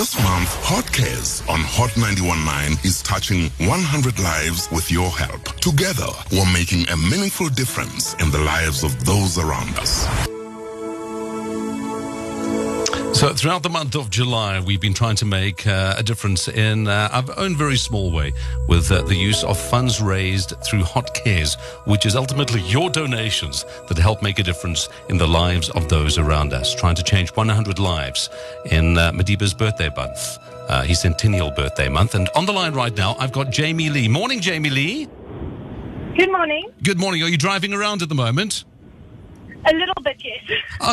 This month, Hot Cares on Hot 91.9 is touching 100 lives with your help. Together, we're making a meaningful difference in the lives of those around us. So, throughout the month of July, we've been trying to make uh, a difference in uh, our own very small way with uh, the use of funds raised through Hot Cares, which is ultimately your donations that help make a difference in the lives of those around us. Trying to change 100 lives in uh, Madiba's birthday month, uh, his centennial birthday month. And on the line right now, I've got Jamie Leigh. Morning, Jamie Leigh. Good morning. Good morning. Are you driving around at the moment? A little bit, yes.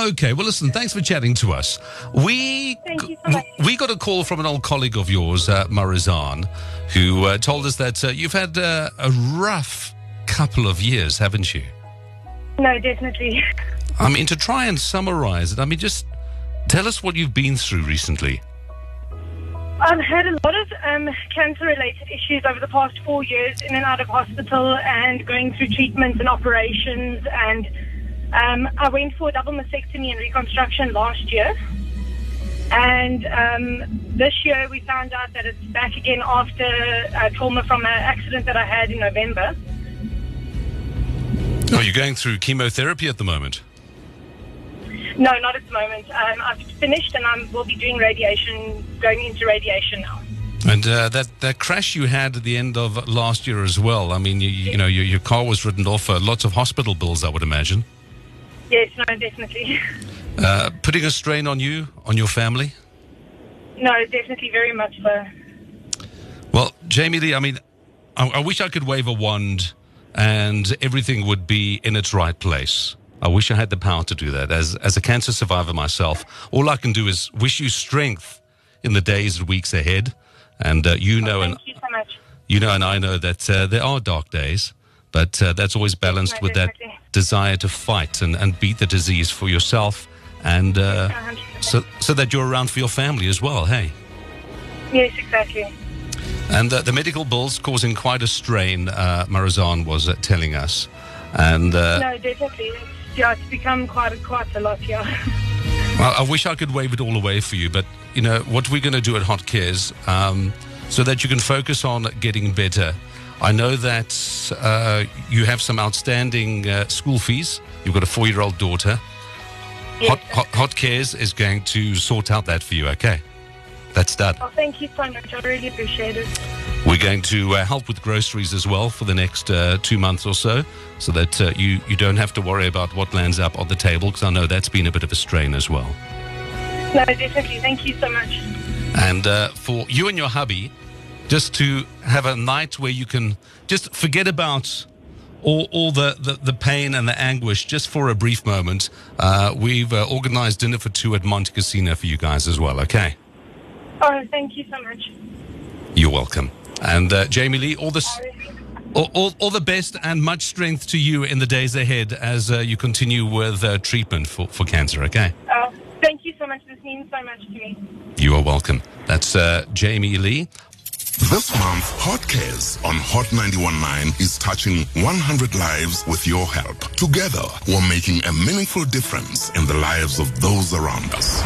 Okay, well, listen, thanks for chatting to us. We Thank you so much. we got a call from an old colleague of yours, uh, Marizan, who uh, told us that uh, you've had uh, a rough couple of years, haven't you? No, definitely. I mean, to try and summarize it, I mean, just tell us what you've been through recently. I've had a lot of um, cancer-related issues over the past four years, in and out of hospital, and going through treatments and operations. And um, I went for a double mastectomy and reconstruction last year. And um, this year we found out that it's back again after uh, trauma from an accident that I had in November. Are you going through chemotherapy at the moment? No, not at the moment. Um, I've finished and I will be doing radiation, going into radiation now. And uh, that, that crash you had at the end of last year as well, I mean, you, you know, your, your car was written off for lots of hospital bills, I would imagine. Yes, no, definitely. Uh, putting a strain on you, on your family? No, definitely very much so. Well, Jamie Leigh, I mean, I, I wish I could wave a wand and everything would be in its right place. I wish I had the power to do that. As as a cancer survivor myself, all I can do is wish you strength in the days and weeks ahead. And uh, you know, and Thank you so you know, and I know that uh, there are dark days, but uh, that's always balanced with that desire to fight and, and beat the disease for yourself, and uh, so so that you're around for your family as well. Hey. Yes, exactly. And uh, the medical bills causing quite a strain, uh, Marazan was uh, telling us. And uh, No, definitely. It's, yeah, it's become quite a, quite a lot, yeah. well, I wish I could wave it all away for you, but you know what we're going to do at Hot Cares, um, so that you can focus on getting better. I know that uh, you have some outstanding uh, school fees. You've got a four-year-old daughter. Yes. Hot, Hot, Hot Cares is going to sort out that for you. Okay, that's done. Oh, thank you so much. I really appreciate it. We're going to uh, help with groceries as well for the next uh, two months or so, so that uh, you you don't have to worry about what lands up on the table. Because I know that's been a bit of a strain as well. No, definitely. Thank you so much. And uh, for you and your hubby, just to have a night where you can just forget about all, all the, the, the pain and the anguish just for a brief moment. Uh, we've uh, organized dinner for two at Montecasino for you guys as well. Okay, Oh, thank you so much. you're welcome. And uh, Jamie Leigh, all this. All, all, all the best and much strength to you in the days ahead as uh, you continue with uh, treatment for, for cancer, okay? Oh, thank you so much. This means so much to me. You are welcome. That's uh, Jamie Leigh. This month, Hot Cares on Hot 91.9 is touching 100 lives with your help. Together, we're making a meaningful difference in the lives of those around us.